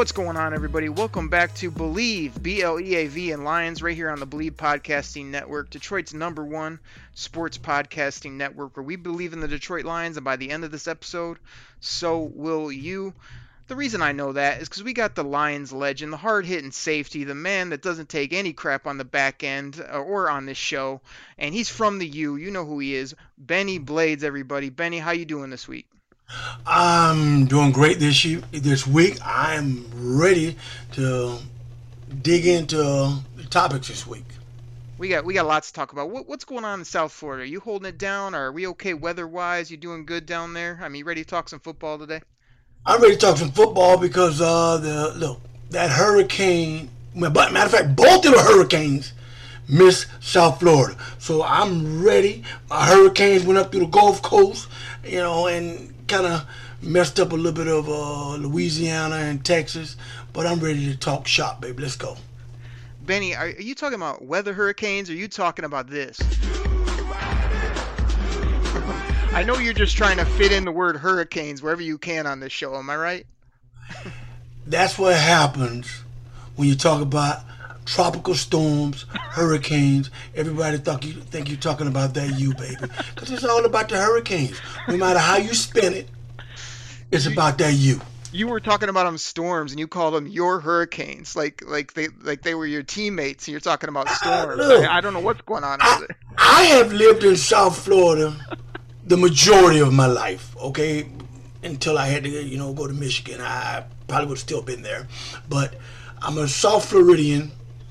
What's going on, everybody? Welcome back to Bleav, B L E A V, and Lions, right here on the Bleav Podcasting Network, Detroit's number one sports podcasting network, where we believe in the Detroit Lions, and by the end of this episode, so will you. The reason I know that is because we got the Lions legend, the hard hitting safety, the man that doesn't take any crap on the back end uh, or on this show, and he's from the U. You know who he is, Bennie Blades. Everybody, Bennie, how you doing this week? I'm doing great this year, this week. I'm ready to dig into the topics this week. We got we got lots to talk about. What, what's going on in South Florida? Are you holding it down? Or are we okay weather-wise? You doing good down there? I mean, ready to talk some football today? I'm ready to talk some football because uh, the look that hurricane. But matter of fact, both of the hurricanes missed South Florida. So I'm ready. My hurricanes went up through the Gulf Coast, you know, and kind of messed up a little bit of uh, Louisiana and Texas, but I'm ready to talk shop, baby. Let's go. Bennie, are, are you talking about weather hurricanes or are you talking about this? I know you're just trying to fit in the word hurricanes wherever you can on this show. Am I right? That's what happens when you talk about tropical storms, hurricanes. Everybody thought you think you're talking about that you, baby, because it's all about the hurricanes. No matter how you spin it, it's about that you. You were talking about them storms, and you called them your hurricanes, like like they like they were your teammates, and you're talking about storms. I, I, I don't know what's going on. I, I have lived in South Florida the majority of my life. Okay, until I had to you know go to Michigan, I probably would have still been there, but I'm a South Floridian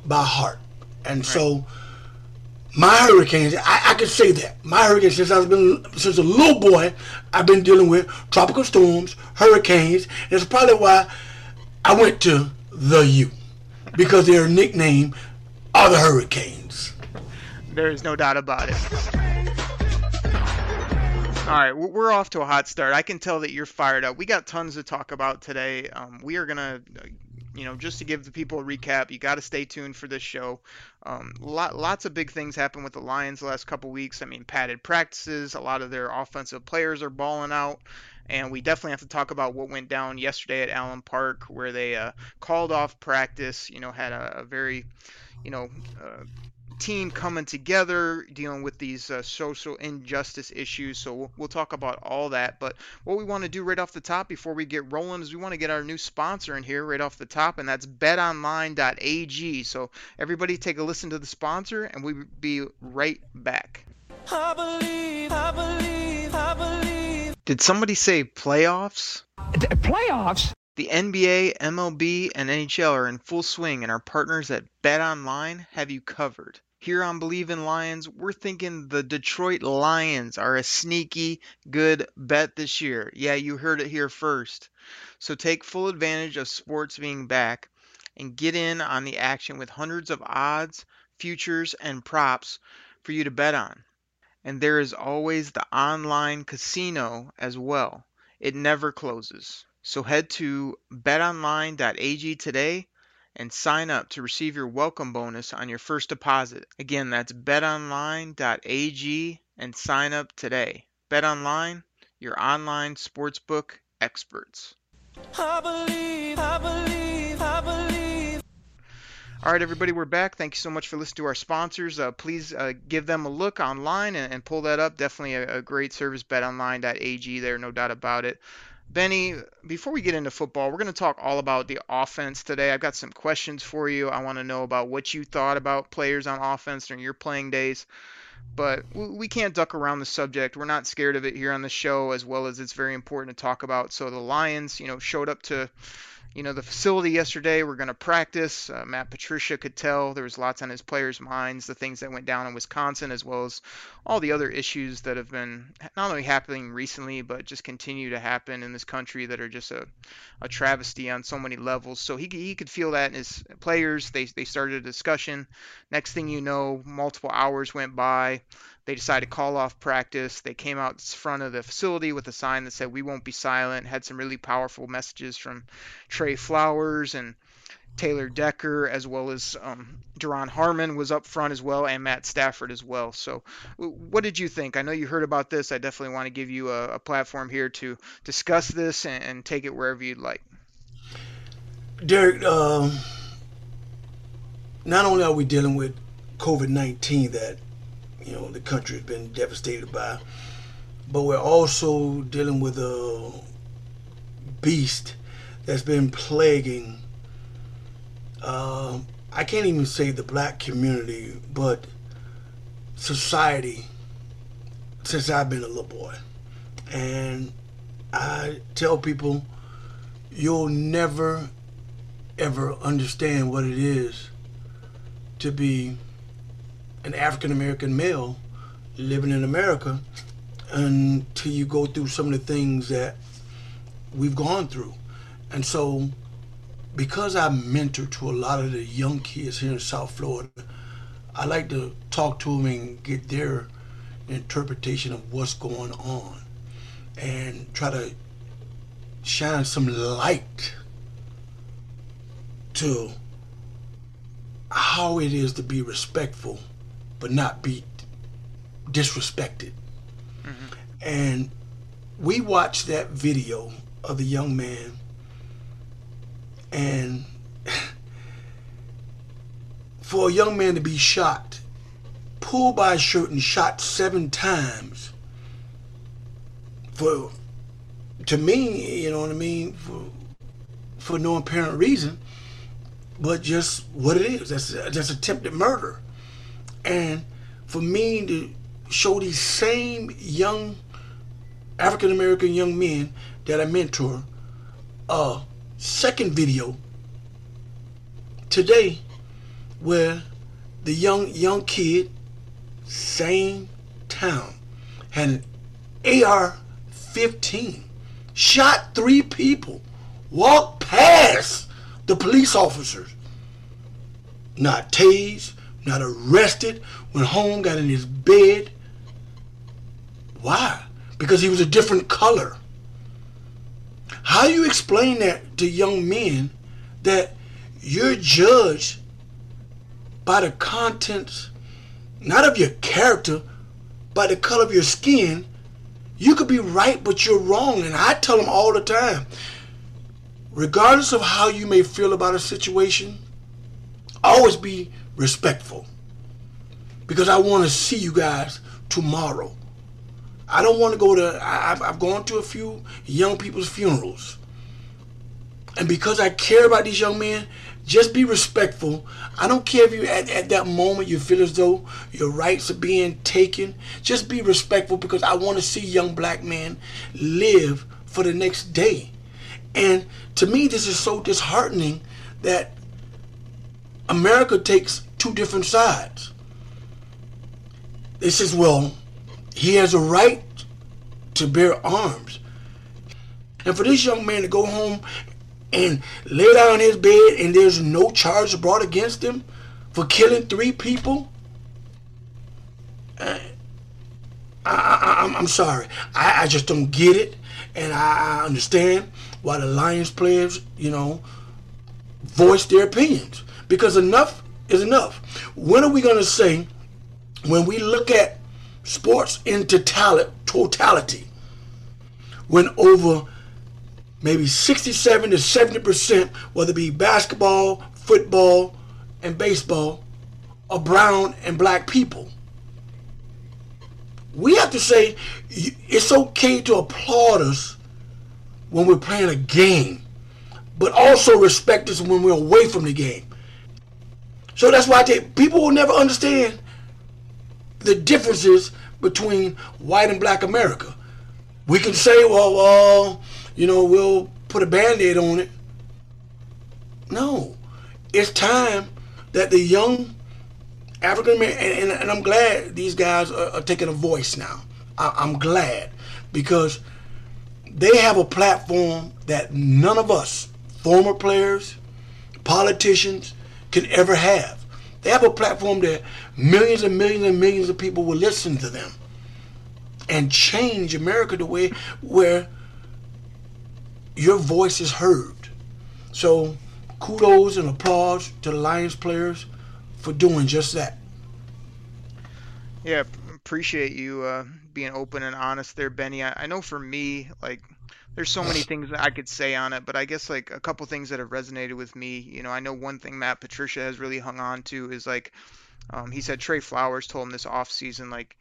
by heart. And right. so my hurricanes, I, I can say that. My hurricanes since I've been since a little boy, I've been dealing with tropical storms, hurricanes. It's probably why I went to the U. Because their nickname are the hurricanes. There is no doubt about it. All right, we're off to a hot start. I can tell that you're fired up. We got tons to talk about today. Um, we are gonna you know, just to give the people a recap, you got to stay tuned for this show. Um, lot, lots of big things happened with the Lions the last couple weeks. I mean, padded practices, a lot of their offensive players are balling out. And we definitely have to talk about what went down yesterday at Allen Park, where they uh, called off practice. You know, had a, a very, you know, uh, team coming together, dealing with these uh, social injustice issues. So we'll, we'll, talk about all that. But what we want to do right off the top before we get rolling is we want to get our new sponsor in here right off the top, and that's betonline.ag. So everybody take a listen to the sponsor, and we'll be right back. I believe, I believe, I believe. Did somebody say playoffs? Playoffs? The NBA, MLB, and NHL are in full swing, and our partners at BetOnline have you covered. Here on Bleav in Lions, we're thinking the Detroit Lions are a sneaky good bet this year. Yeah, you heard it here first. So take full advantage of sports being back and get in on the action with hundreds of odds, futures, and props for you to bet on. And there is always the online casino as well. It never closes. So head to betonline.ag today and sign up to receive your welcome bonus on your first deposit. Again, that's betonline.ag and sign up today. BetOnline, your online sportsbook experts. I believe, I believe, I believe. All right, everybody, we're back. Thank you so much for listening to our sponsors. Uh, please uh, give them a look online and, and pull that up. Definitely a, a great service, betonline.ag there, no doubt about it. Benny, before we get into football, we're going to talk all about the offense today. I've got some questions for you. I want to know about what you thought about players on offense during your playing days. but we can't duck around the subject. We're not scared of it here on the show, as well as it's very important to talk about. So the Lions, you know, showed up to you know, the facility yesterday, we're going to practice. Uh, Matt Patricia could tell there was lots on his players' minds, the things that went down in Wisconsin, as well as all the other issues that have been not only happening recently, but just continue to happen in this country that are just a, a travesty on so many levels. So he, he could feel that in his players. They, they started a discussion. Next thing you know, multiple hours went by. They decided to call off practice. They came out in front of the facility with a sign that said, We won't be silent. Had some really powerful messages from Trey Flowers and Taylor Decker, as well as um, Duron Harmon was up front as well, and Matt Stafford as well. So, what did you think? I know you heard about this. I definitely want to give you a, a platform here to discuss this and, and, take it wherever you'd like. Derek, um, not only are we dealing with COVID 19 that you know the country has been devastated by. But we're also dealing with a beast that's been plaguing. Uh, I can't even say the black community, but society since I've been a little boy. And I tell people, you'll never, ever understand what it is to be an African American male living in America until you go through some of the things that we've gone through. And so, because I mentor to a lot of the young kids here in South Florida, I like to talk to them and get their interpretation of what's going on and try to shine some light to how it is to be respectful but not be disrespected. Mm-hmm. And we watched that video of the young man, and for a young man to be shot, pulled by a shirt and shot seven times, for to me, you know what I mean, for for no apparent reason, but just what it is. That's that's attempted murder. And for me to show these same young African American young men that I mentor a second video today where the young young kid, same town, had an AR-15, shot three people, walked past the police officers, not tased, not arrested, went home, got in his bed. Why? Because he was a different color. How do you explain that to young men that you're judged by the contents, not of your character, by the color of your skin? You could be right, but you're wrong. And I tell them all the time, regardless of how you may feel about a situation, always be respectful because I want to see you guys tomorrow. I don't want to go to, I, have gone to a few young people's funerals. And because I care about these young men, just be respectful. I don't care if you at, at that moment you feel as though your rights are being taken. Just be respectful because I want to see young black men live for the next day. And to me, this is so disheartening that America takes two different sides. They says, well, he has a right to bear arms. And for this young man to go home and lay down in his bed and there's no charge brought against him for killing three people, uh, I, am sorry. I, I, just don't get it. And I, I understand why the Lions players, you know, voice their opinions. Because enough is enough. When are we going to say, when we look at sports in totality, when over maybe 67 to 70 percent, whether it be basketball, football, and baseball, are brown and black people. We have to say it's okay to applaud us when we're playing a game, but also respect us when we're away from the game. So that's why I think people will never understand the differences between white and black America. We can say, well, well, you know, we'll put a band-aid on it. No. It's time that the young African American, and, and, and, I'm glad these guys are, are taking a voice now. I, I'm glad because they have a platform that none of us, former players, politicians, can ever have. They have a platform that millions and millions and millions of people will listen to them and change America the way where your voice is heard. So kudos and applause to the Lions players for doing just that. Yeah, appreciate you uh, being open and honest there, Bennie. I, I know for me, like there's so many things that I could say on it, but I guess like a couple things that have resonated with me. You know, I know one thing Matt Patricia has really hung on to is like um, he said Trey Flowers told him this off season like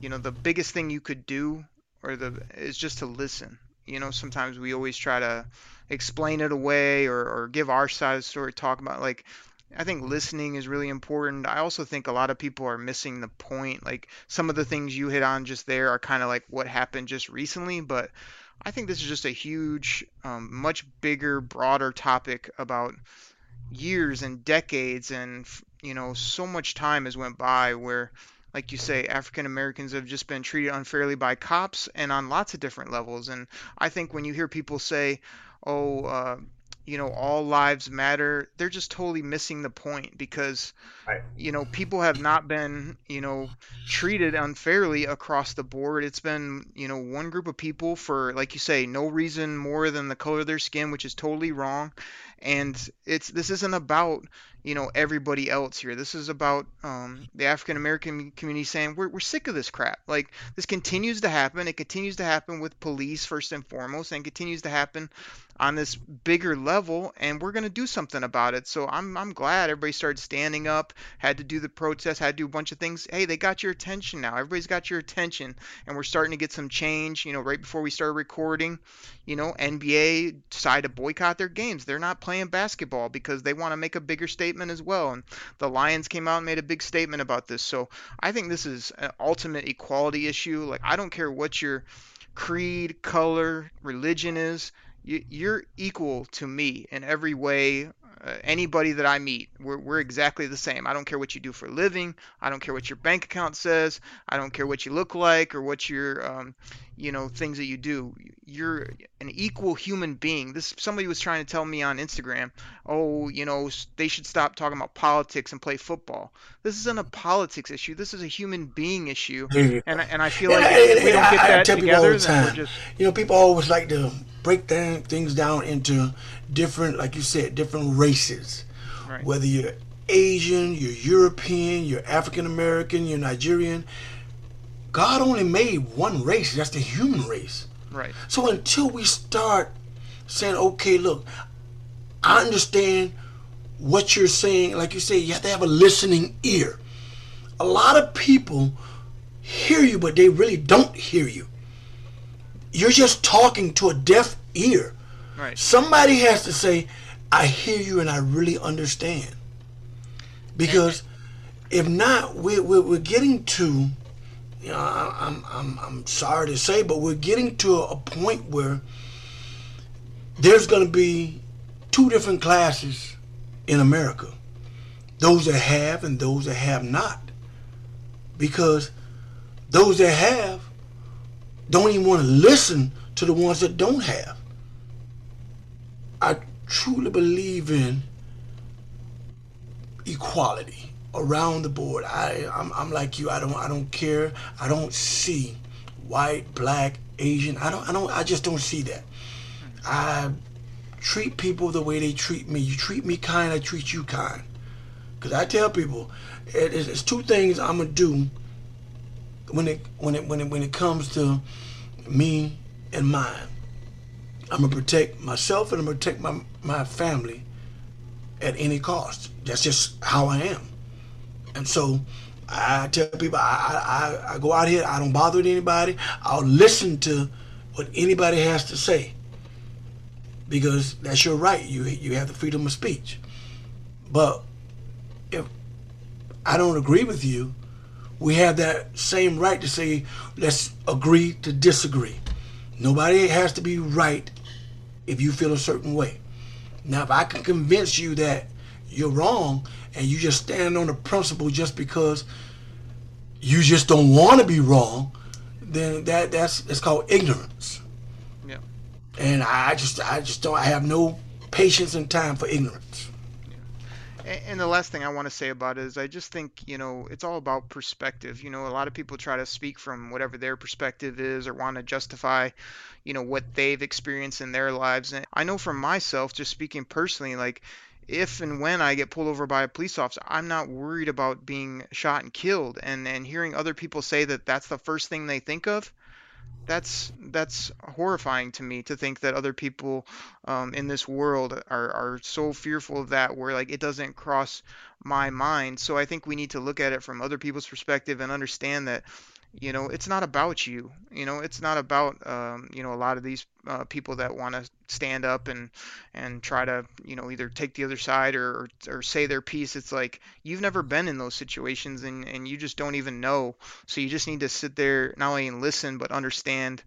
you know the biggest thing you could do or the is just to listen. You know, sometimes we always try to explain it away or, or give our side of the story, talk about like I think listening is really important. I also think a lot of people are missing the point. Like some of the things you hit on just there are kind of like what happened just recently, but I think this is just a huge, um, much bigger, broader topic about years and decades, and you know, so much time has went by where, like you say, African Americans have just been treated unfairly by cops and on lots of different levels. And I think when you hear people say, "Oh," uh, you know all lives matter they're just totally missing the point because right. you know people have not been you know treated unfairly across the board it's been you know one group of people for like you say no reason more than the color of their skin which is totally wrong and it's this isn't about you know everybody else here. This is about um, the African American community saying we're, we're sick of this crap. Like this continues to happen. It continues to happen with police first and foremost, and continues to happen on this bigger level. And we're going to do something about it. So I'm I'm glad everybody started standing up, had to do the protest, had to do a bunch of things. Hey, they got your attention now. Everybody's got your attention, and we're starting to get some change. You know, right before we started recording, you know, NBA decided to boycott their games. They're not playing basketball because they want to make a bigger statement as well. And the Lions came out and made a big statement about this. So I think this is an ultimate equality issue. Like, I don't care what your creed, color, religion is. You're equal to me in every way uh, anybody that I meet, we're, we're exactly the same. I don't care what you do for a living. I don't care what your bank account says. I don't care what you look like or what your, um, you know, things that you do. You're an equal human being. This somebody was trying to tell me on Instagram, oh, you know, they should stop talking about politics and play football. This isn't a politics issue. This is a human being issue, and and I feel like if we don't get that together, the then we're just you know, people always like to break down things down into different, like you said, different races. Right. Whether you're Asian, you're European, you're African American, you're Nigerian. God only made one race. That's the human race. Right. So until we start saying, okay, look, I understand what you're saying. Like you say, you have to have a listening ear. A lot of people hear you, but they really don't hear you. You're just talking to a deaf ear. Right. Somebody has to say, I hear you and I really understand. Because if not, we're, we're, we're getting to, you know, I'm, I'm, I'm sorry to say, but we're getting to a point where there's going to be two different classes in America those that have and those that have not. Because those that have don't even want to listen to the ones that don't have. I truly believe in equality around the board. I I'm, I'm like you. I don't I don't care. I don't see white, black, Asian. I don't I don't I just don't see that. I treat people the way they treat me. You treat me kind, I treat you kind. Cause I tell people, it, it's two things I'm gonna do when it when it when it when it comes to me and mine. I'm gonna protect myself and I'm gonna protect my my family at any cost. That's just how I am. And so I tell people I, I, I go out here, I don't bother anybody. I'll listen to what anybody has to say. Because that's your right. You you have the freedom of speech. But if I don't agree with you, we have that same right to say, let's agree to disagree. Nobody has to be right if you feel a certain way. Now, if I can convince you that you're wrong and you just stand on the principle just because you just don't want to be wrong, then that that's it's called ignorance. Yeah. And I just I just don't I have no patience and time for ignorance. And the last thing I want to say about it is I just think, you know, it's all about perspective. You know, a lot of people try to speak from whatever their perspective is or want to justify, you know, what they've experienced in their lives. And I know for myself, just speaking personally, like if and when I get pulled over by a police officer, I'm not worried about being shot and killed. And and hearing other people say that that's the first thing they think of, that's that's horrifying to me to think that other people um, in this world are, are so fearful of that where like it doesn't cross my mind. So i think we need to look at it from other people's perspective and understand that you know it's not about you you know it's not about um, you know a lot of these uh, people that want to stand up and and try to you know either take the other side or, or, or say their piece. It's like you've never been in those situations and and you just don't even know. So you just need to sit there not only and listen but understand.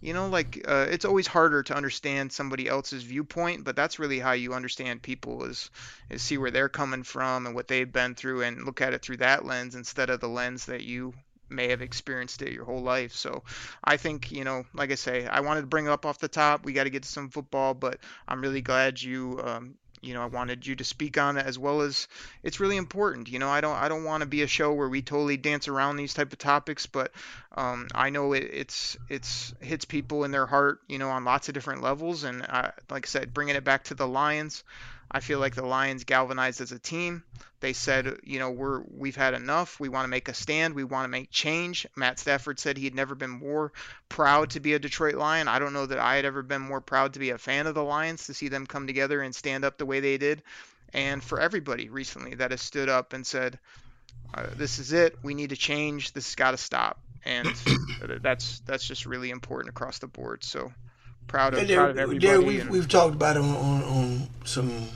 You know like uh, it's always harder to understand somebody else's viewpoint but that's really how you understand people is is see where they're coming from and what they've been through and look at it through that lens instead of the lens that you may have experienced it your whole life. So I think, you know, like I say, I wanted to bring up off the top. We got to get to some football, but I'm really glad you, um, you know, I wanted you to speak on it as well as it's really important. You know, I don't, I don't want to be a show where we totally dance around these type of topics, but um, I know it, it's, it's hits people in their heart, you know, on lots of different levels. And I, like I said, bringing it back to the Lions, I feel like the Lions galvanized as a team. They said, you know, we're we've had enough. We want to make a stand. We want to make change. Matt Stafford said he had never been more proud to be a Detroit Lion. I don't know that I had ever been more proud to be a fan of the Lions to see them come together and stand up the way they did. And for everybody recently that has stood up and said, uh, "This is it. We need to change. This has got to stop." And that's that's just really important across the board. So proud of, proud of everybody. Yeah, we've, and, we've talked about it on, on, on some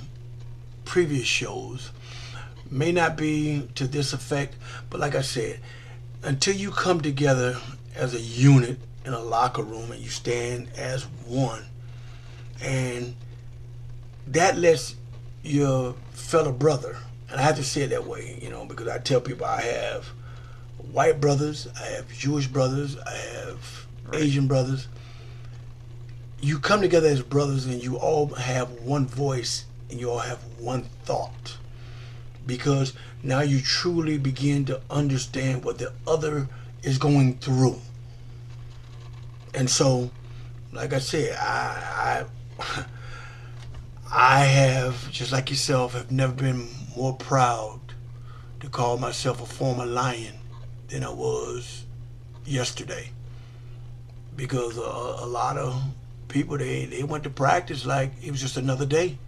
previous shows. May not be to this effect, but like I said, until you come together as a unit in a locker room and you stand as one, and that lets your fellow brother, and I have to say it that way, you know, because I tell people I have white brothers, I have Jewish brothers, I have right. Asian brothers, you come together as brothers and you all have one voice and you all have one thought. Because now you truly begin to understand what the other is going through. And so like i said i i i have just like yourself have never been more proud to call myself a former lion than i was yesterday. Because a, a lot of people they they went to practice like it was just another day.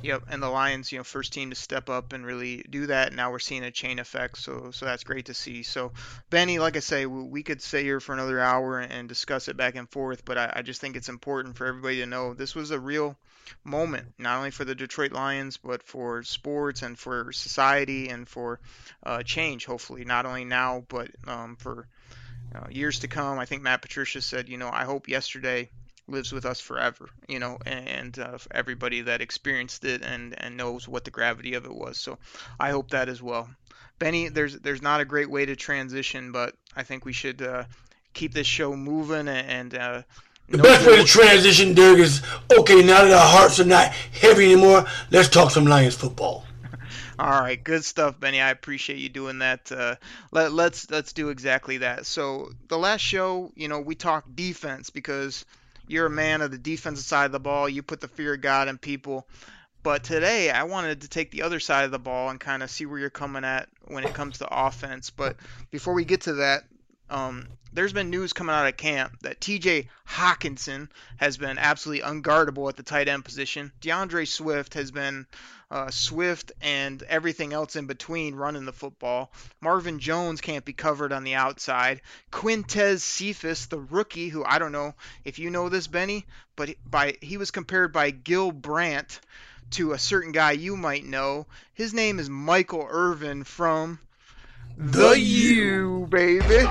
Yep, and the Lions, you know, first team to step up and really do that. Now we're seeing a chain effect, so so that's great to see. So, Bennie, like I say, we could stay here for another hour and discuss it back and forth, but I, I just think it's important for everybody to know this was a real moment, not only for the Detroit Lions, but for sports and for society and for uh, change, hopefully, not only now, but um, for uh, years to come. I think Matt Patricia said, you know, I hope yesterday lives with us forever, you know, and uh, everybody that experienced it and, and knows what the gravity of it was. So I hope that as well. Bennie, there's there's not a great way to transition, but I think we should uh, keep this show moving and. Uh, the best way to transition, Dirk, is okay. Now that our hearts are not heavy anymore, let's talk some Lions football. All right, good stuff, Bennie. I appreciate you doing that. Uh, let, let's let's do exactly that. So the last show, you know, we talked defense because you're a man of the defensive side of the ball. You put the fear of God in people. But today, I wanted to take the other side of the ball and kind of see where you're coming at when it comes to offense. But before we get to that, um, there's been news coming out of camp that TJ Hockenson has been absolutely unguardable at the tight end position. D'Andre Swift has been uh, Swift and everything else in between running the football. Marvin Jones can't be covered on the outside. Quintez Cephus, the rookie, who I don't know if you know this, Bennie, but by he was compared by Gil Brandt to a certain guy you might know. His name is Michael Irvin from The U, baby.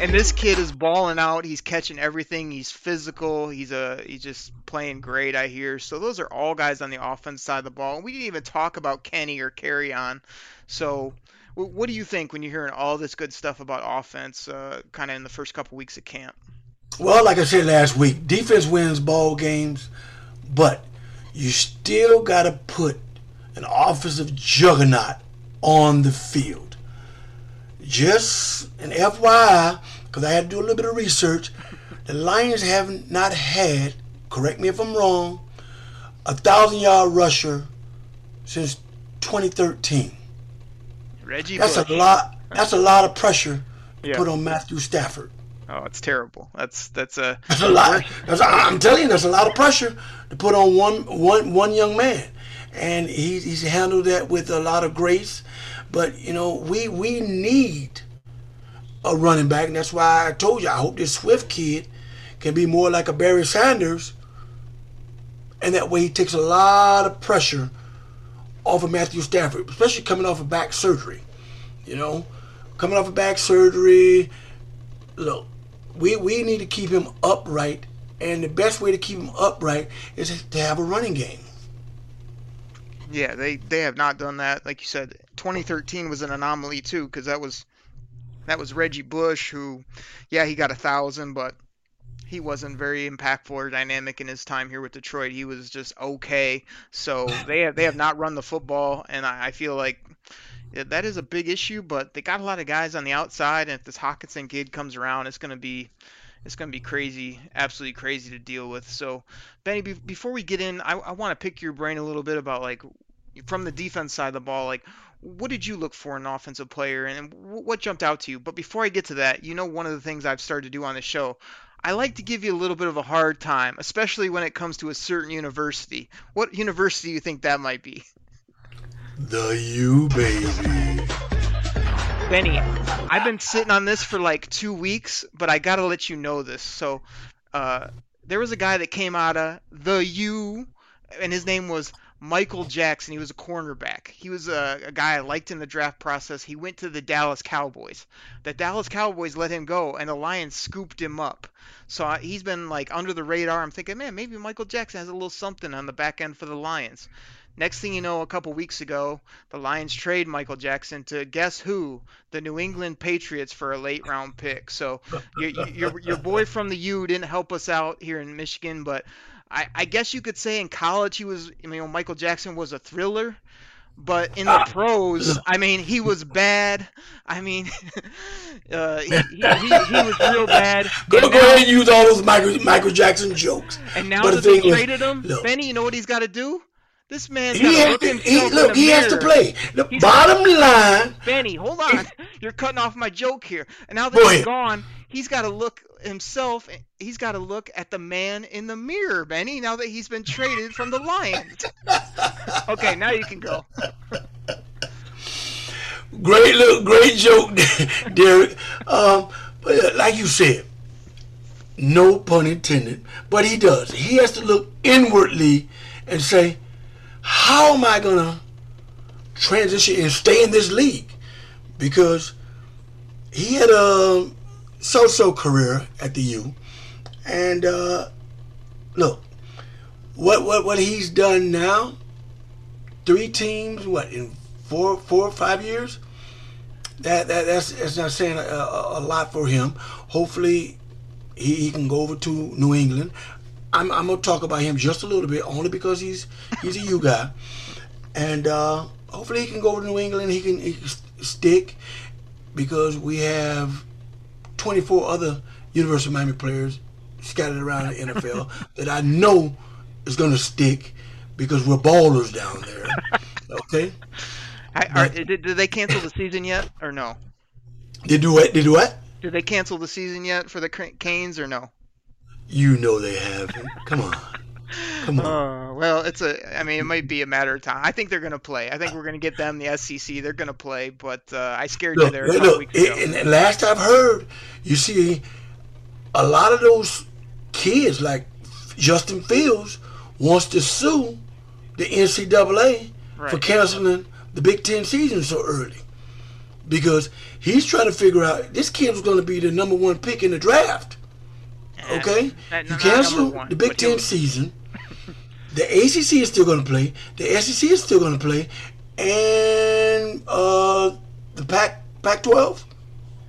and this kid is balling out. He's catching everything. He's physical. He's a he's just playing great. I hear. So those are all guys on the offense side of the ball. We didn't even talk about Kenny or Kerryon. So what do you think when you're hearing all this good stuff about offense, uh, kind of in the first couple weeks of camp? Well, like I said last week, defense wins ball games, but you still got to put an offensive juggernaut on the field. Just an FYI, because I had to do a little bit of research, the Lions have not had, correct me if I'm wrong, a thousand yard rusher since 2013. Reggie That's Bush. a lot. That's a lot of pressure to Yeah. put on Matthew Stafford. Oh, it's terrible. That's that's a That's a lot. That's, I'm telling you, that's a lot of pressure to put on one one one young man, and he, he's handled that with a lot of grace. But you know, we we need a running back, and that's why I told you I hope this Swift kid can be more like a Barry Sanders, and that way he takes a lot of pressure off of Matthew Stafford, especially coming off of back surgery. You know, coming off of back surgery. Look, we we need to keep him upright, and the best way to keep him upright is to have a running game. Yeah, they they have not done that. Like you said, 2013 was an anomaly too, because that was that was Reggie Bush, who, yeah, he got a thousand, but he wasn't very impactful or dynamic in his time here with Detroit. He was just okay. So they have they have not run the football, and I, I feel like that is a big issue. But they got a lot of guys on the outside, and if this Hockenson kid comes around, it's gonna be it's going to be crazy, absolutely crazy to deal with. So, Bennie, be- before we get in, I, I want to pick your brain a little bit about like from the defense side of the ball, like what did you look for in an offensive player, and wh- what jumped out to you? But before I get to that, you know, one of the things I've started to do on the show. I like to give you a little bit of a hard time, especially when it comes to a certain university. What university do you think that might be? The U baby. Bennie, I've been sitting on this for like two weeks, but I gotta let you know this. So, uh, there was a guy that came out of the U, and his name was Michael Jackson. He was a cornerback. He was a, a guy I liked in the draft process. He went to the Dallas Cowboys. The Dallas Cowboys let him go, and the Lions scooped him up. So I, he's been like under the radar. I'm thinking, man, maybe Michael Jackson has a little something on the back end for the Lions. Next thing you know, a couple weeks ago, the Lions trade Michael Jackson to guess who? The New England Patriots for a late round pick. So your your, your boy from the U didn't help us out here in Michigan, but I, I guess you could say in college he was, you know, Michael Jackson was a thriller. But in the pros, I mean, he was bad. I mean, uh, he, he, he, was real bad. Go, go ahead and use all those Michael Michael Jackson jokes. and now But that the they traded him, look, Bennie, you know what he's got to do? This man's he, got to has look to, he, look, he has to play. The He's- bottom line, Bennie, hold on. You're cutting off my joke here. And now that he's gone, he's got to look himself. He's got to look at the man in the mirror, Bennie. Now that he's been traded from the Lions. Okay, now you can go. great look, great joke, Derek. Um, but uh, like you said, no pun intended, but he does. He has to look inwardly and say, how am I gonna transition and stay in this league? Because he had a so-so career at the U, and uh, look, what what what he's done now, three teams, what in four four or five years. That, that that's that's not saying a, a, a lot for him. Hopefully, he, he can go over to New England. I'm, I'm gonna talk about him just a little bit, only because he's he's a U guy, and uh, hopefully he can go to New England. He can, he can stick because we have 24 other University of Miami players scattered around the NFL that I know is gonna stick because we're ballers down there. Okay. I, are, did, did they cancel the season yet, or no? They do what? Do what? Did they cancel the season yet for the Canes, or no? You know they haven't. Come on. Come on. Uh, well, it's a. I mean, it might be a matter of time. I think they're gonna play. I think we're gonna get them the SEC. They're gonna play, but uh, I scared you look, there a couple look, weeks ago. and, and last I've heard, you see, a lot of those kids, like Justin Fields, wants to sue the NCAA for canceling the Big Ten season so early because he's trying to figure out this kid was going to be the number one pick in the draft. Okay, you cancel one, the Big Ten season. The ACC is still going to play. The SEC is still going to play, and uh, the Pac Pac-12,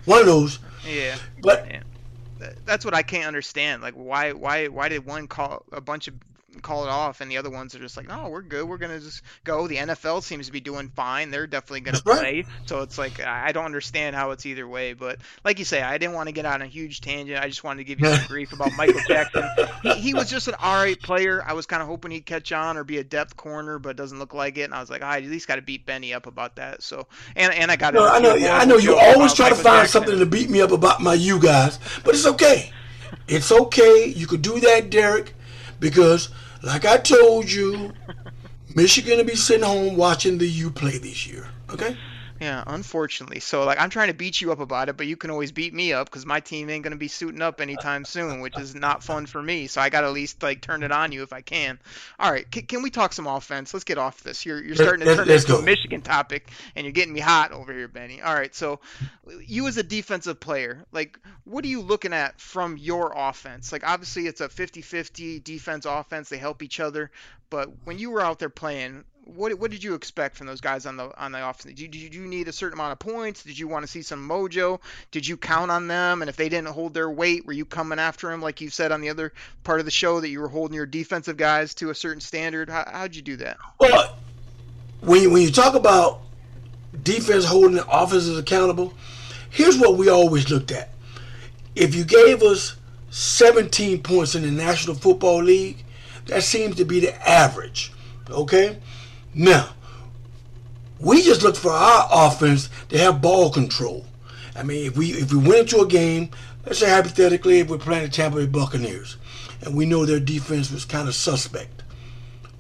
one of those. Yeah. But yeah. that's what I can't understand. Like, why why why did one call a bunch of call it off, and the other ones are just like, no, we're good. We're gonna just go. The NFL seems to be doing fine. They're definitely gonna That's play. Right. So it's like I don't understand how it's either way. But like you say, I didn't want to get on a huge tangent. I just wanted to give you some grief about Michael Jackson. He, he was just an all right player. I was kind of hoping he'd catch on or be a depth corner, but it doesn't look like it. And I was like, I at least got to beat Bennie up about that. So and and I got. No, I know. Yeah, I know you always try to find Jackson. something to beat me up about my you guys, but it's okay. It's okay. You could do that, Derek, because like I told you, Michigan will be sitting home watching the U play this year. Okay. Yeah, unfortunately. So like I'm trying to beat you up about it, but you can always beat me up because my team ain't gonna be suiting up anytime soon, which is not fun for me. So I got to at least like turn it on you if I can. All right, C- can we talk some offense? Let's get off this. You're you're starting to turn this into a Michigan topic, and you're getting me hot over here, Bennie. All right, so you as a defensive player, like what are you looking at from your offense? Like obviously it's a 50-50 defense offense. They help each other, but when you were out there playing, what what did you expect from those guys on the on the offense? Did you, did you need a certain amount of points? Did you want to see some mojo? Did you count on them? And if they didn't hold their weight, were you coming after them like you said on the other part of the show that you were holding your defensive guys to a certain standard? How, how'd you do that? Well, when you, when you talk about defense holding the offenses accountable, here's what we always looked at. If you gave us 17 points in the National Football League, that seems to be the average. Okay? Now, we just look for our offense to have ball control. I mean, if we if we went into a game, let's say hypothetically, if we're playing the Tampa Bay Buccaneers, and we know their defense was kind of suspect,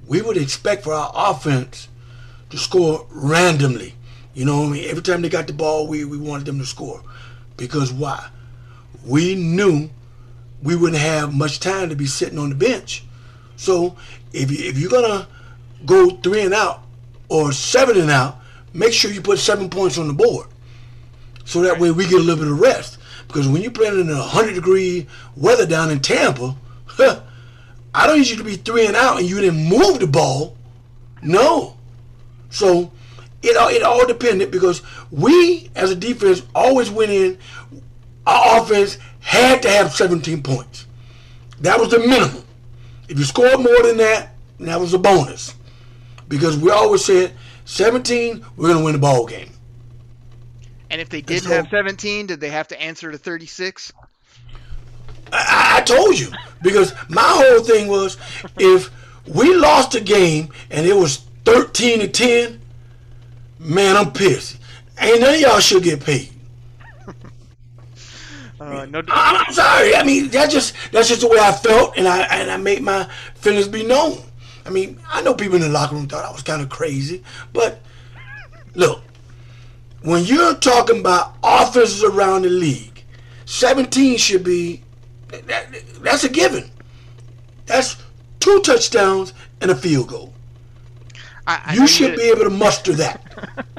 we would expect for our offense to score randomly. You know, what I mean, every time they got the ball, we we wanted them to score, because why? We knew we wouldn't have much time to be sitting on the bench. So if you, if you're gonna go three and out or seven and out, make sure you put seven points on the board. So that way we get a little bit of rest. Because when you're playing in a 100 degree weather down in Tampa, huh, I don't need you to be three and out and you didn't move the ball. No. So it all, it all depended because we, as a defense, always went in. Our offense had to have 17 points. That was the minimum. If you scored more than that, that was a bonus because we always said 17, we're going to win the ball game. And if they did so, have 17, did they have to answer to 36? I, I told you because my whole thing was if we lost a game and it was 13 to 10, man, I'm pissed. Ain't none of y'all should get paid. Uh, no, I'm sorry. I mean, that just that's just the way I felt, and I and I made my feelings be known. I mean, I know people in the locker room thought I was kind of crazy, but look, when you're talking about offenses around the league, 17 should be that, that's a given. That's two touchdowns and a field goal. I, I you should be able to muster that.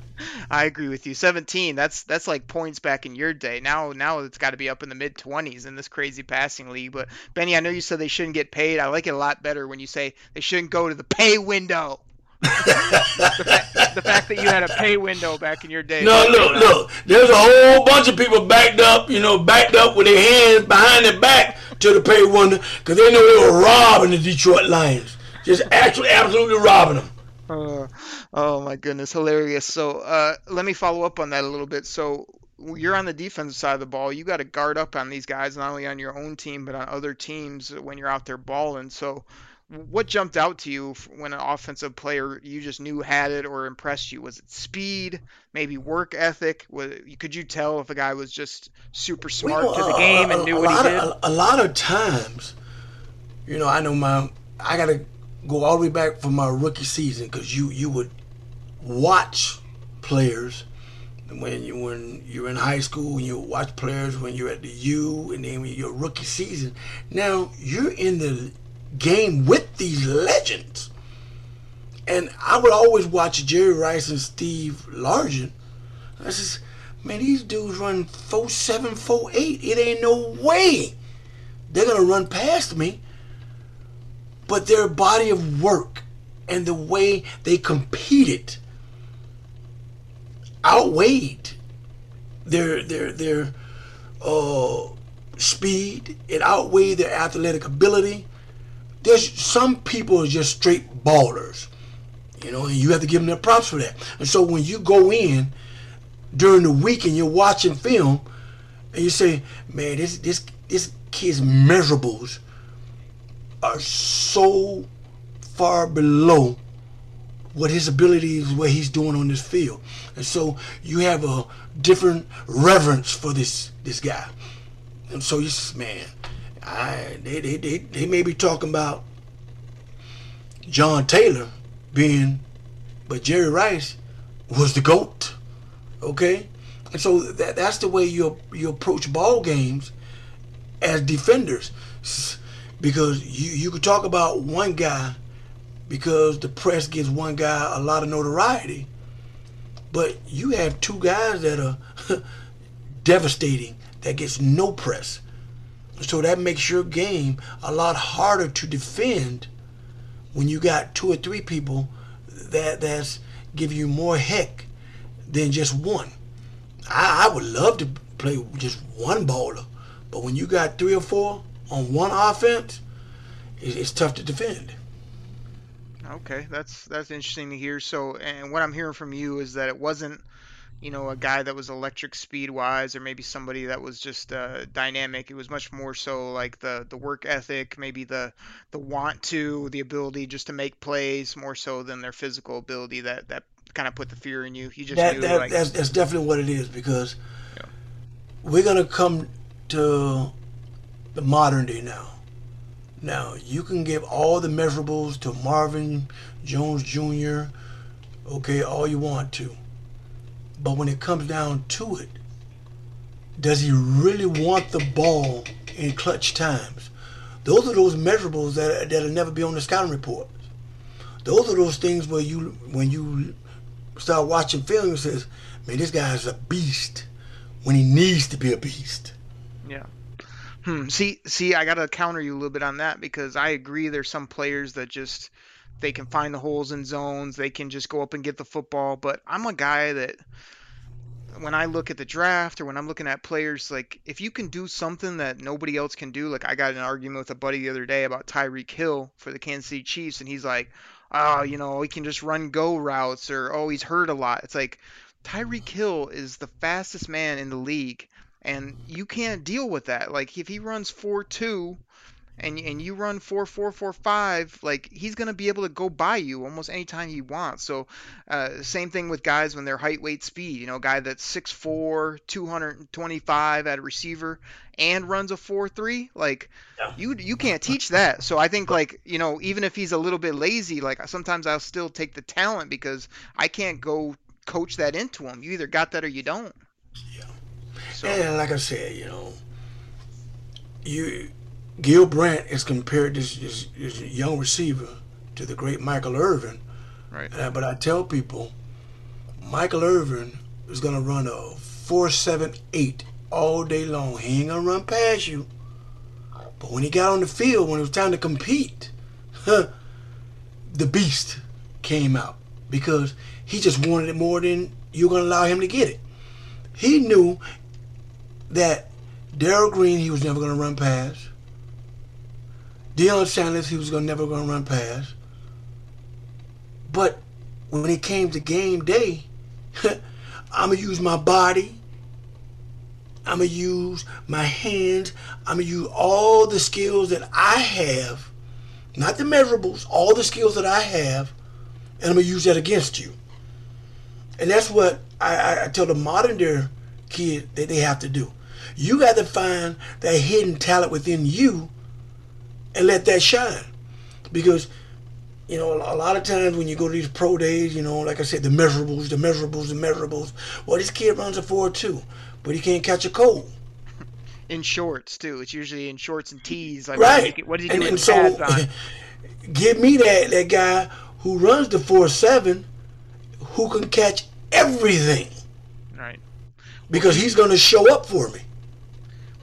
I agree with you. 17. That's that's like points back in your day. Now now it's got to be up in the mid 20s in this crazy passing league. But Bennie, I know you said they shouldn't get paid. I like it a lot better when you say they shouldn't go to the pay window. the, fact, the, fact, that you had a pay window back in your day. No, look, look. There's a whole bunch of people backed up, you know, backed up with their hands behind their back to the pay window because they know they were robbing the Detroit Lions. Just actually, absolutely robbing them. Uh, oh my goodness, hilarious. So uh, let me follow up on that a little bit. So you're on the defensive side of the ball. You got to guard up on these guys, not only on your own team but on other teams when you're out there balling. So what jumped out to you when an offensive player you just knew had it or impressed you? Was it speed, maybe work ethic? Was, could you tell if a guy was just super smart well, to the game and knew what he did? Of, a, a lot of times, you know, I know my I got to go all the way back from my rookie season because you you would watch players when you when you're in high school and you watch players when you're at the U and then when your rookie season. Now you're in the game with these legends, And I would always watch Jerry Rice and Steve Largent. I says, man, these dudes run 4'7", 4'8". It ain't no way they're to run past me. But their body of work and the way they competed outweighed their their their uh, speed. It outweighed their athletic ability. There's some people are just straight ballers, you know, and you have to give them their props for that. And so when you go in during the week and you're watching film, and you say, "Man, this this this kid's measurables are so far below what his abilities, what he's doing on this field. And so you have a different reverence for this this guy. And so you say, man, I they, they, they, they may be talking about John Taylor being, but Jerry Rice was the GOAT. Okay? And so that that's the way you you approach ball games as defenders. Because you, you could talk about one guy because the press gives one guy a lot of notoriety. But you have two guys that are devastating that gets no press. So that makes your game a lot harder to defend when you got two or three people that that's give you more heck than just one. I, I would love to play just one baller, but when you got three or four on one offense, it, it's tough to defend. Okay, that's that's interesting to hear. So, and what I'm hearing from you is that it wasn't, you know, a guy that was electric speed wise, or maybe somebody that was just uh, dynamic. It was much more so like the the work ethic, maybe the the want to, the ability just to make plays, more so than their physical ability that that kind of put the fear in you. You just that, knew that, like that's, that's definitely what it is because Yeah. we're gonna come to the modern day now. Now you can give all the measurables to Marvin Jones Jr. Okay, all you want to, but when it comes down to it, does he really want the ball in clutch times? Those are those measurables that that'll never be on the scouting report. Those are those things where you when you start watching film, it says, "Man, this guy is a beast." When he needs to be a beast. Hmm. See, see, I gotta counter you a little bit on that because I agree. There's some players that just they can find the holes in zones. They can just go up and get the football. But I'm a guy that when I look at the draft or when I'm looking at players, like if you can do something that nobody else can do, like I got an argument with a buddy the other day about Tyreek Hill for the Kansas City Chiefs, and he's like, oh, you know, he can just run go routes or oh, he's hurt a lot. It's like Tyreek Hill is the fastest man in the league, and you can't deal with that. Like if he runs four two, and and you run four four four five, like he's gonna be able to go by you almost anytime he wants. So, uh, same thing with guys when they're height weight speed. You know, a guy that's 6'4", 225 at a receiver and runs a four three, like Yeah. you you can't teach that. So I think like you know even if he's a little bit lazy, like sometimes I'll still take the talent because I can't go coach that into him. You either got that or you don't. Yeah. So And like I said, you know, you Gil Brandt is compared this, this, this young receiver to the great Michael Irvin. right. Uh, but I tell people, Michael Irvin is gonna run a four seven eight all day long. He ain't gonna run past you. But when he got on the field, when it was time to compete, huh, the beast came out because he just wanted it more than you're gonna allow him to get it. He knew that Darrell Green he was never gonna run past. Deion Sanders he was gonna never gonna run past. But when it came to game day, I'm gonna use my body. I'm gonna use my hands. I'm gonna use all the skills that I have, not the measurables, all the skills that I have, and I'm gonna use that against you. And that's what I, I, I tell the modern day kid that they have to do. You got to find that hidden talent within you and let that shine. Because you know, a lot of times when you go to these pro days, you know, like I said, the measurables, the measurables, the measurables. Well, this kid runs a 4-2, but he can't catch a cold. In shorts too. It's usually in shorts and tees. Like Right. What did he do and so, pads on? give me that, that guy who runs the four seven, who can catch everything. Right. Because he's going to show up for me.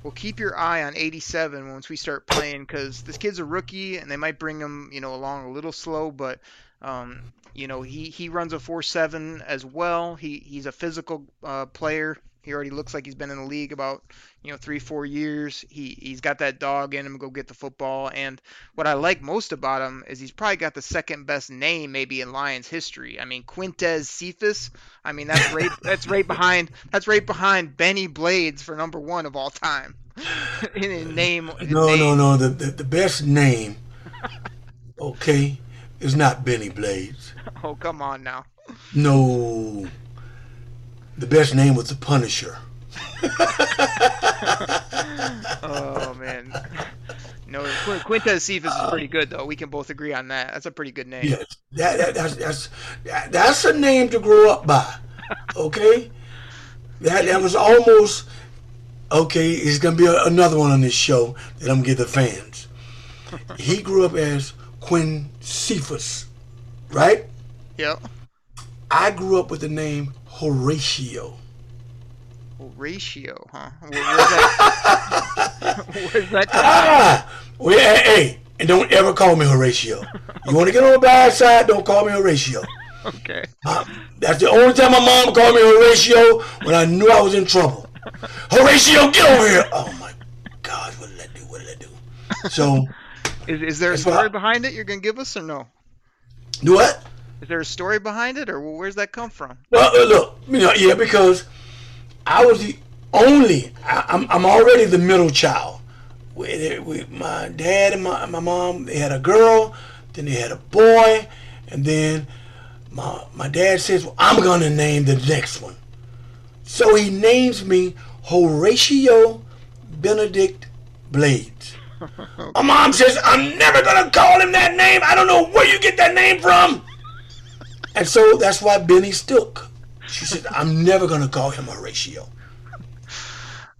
Well, keep your eye on 87 once we start playing, because this kid's a rookie, and they might bring him, you know, along a little slow, but um, you know, he, he runs a 4-7 as well. He he's a physical uh, player. He already looks like he's been in the league about you know three four years. He he's got that dog in him to go get the football. And what I like most about him is he's probably got the second best name maybe in Lions history. I mean Quintez Cephas. I mean that's right that's right behind that's right behind Bennie Blades for number one of all time. in, in name. In no name. no no the, the the best name. Okay, is not Bennie Blades. Oh come on now. No. The best name was the Punisher. oh man. No, Qu- Quintez Cephas is pretty good though. We can both agree on that. That's a pretty good name. Yes, that, that that's that's that, that's a name to grow up by. Okay, that that was almost okay. It's gonna be a, another one on this show that I'm gonna give the fans. He grew up as Quinn Cephas, right? Yep. I grew up with the name Horatio. Horatio, huh? Where, where's that? where's that Ah, well, hey, hey, and don't ever call me Horatio. You want to get on the bad side? Don't call me Horatio. Okay. Uh, that's the only time my mom called me Horatio when I knew I was in trouble. Horatio, get over here! Oh my God, what did I do? What did I do? So, Is, is there a story I- behind it you're gonna give us or no? do what? Is there a story behind it or where's that come from? Well, uh, look, you know, yeah, because I was the only. I, I'm I'm already the middle child. We, we, my dad and my, my mom, they had a girl, then they had a boy, and then my my dad says, well, I'm gonna name the next one. So he names me Horatio Benedict Blades. My mom says, I'm never gonna call him that name. I don't know where you get that name from. And so that's why Bennie stuck. She said, I'm never going to call him Horatio.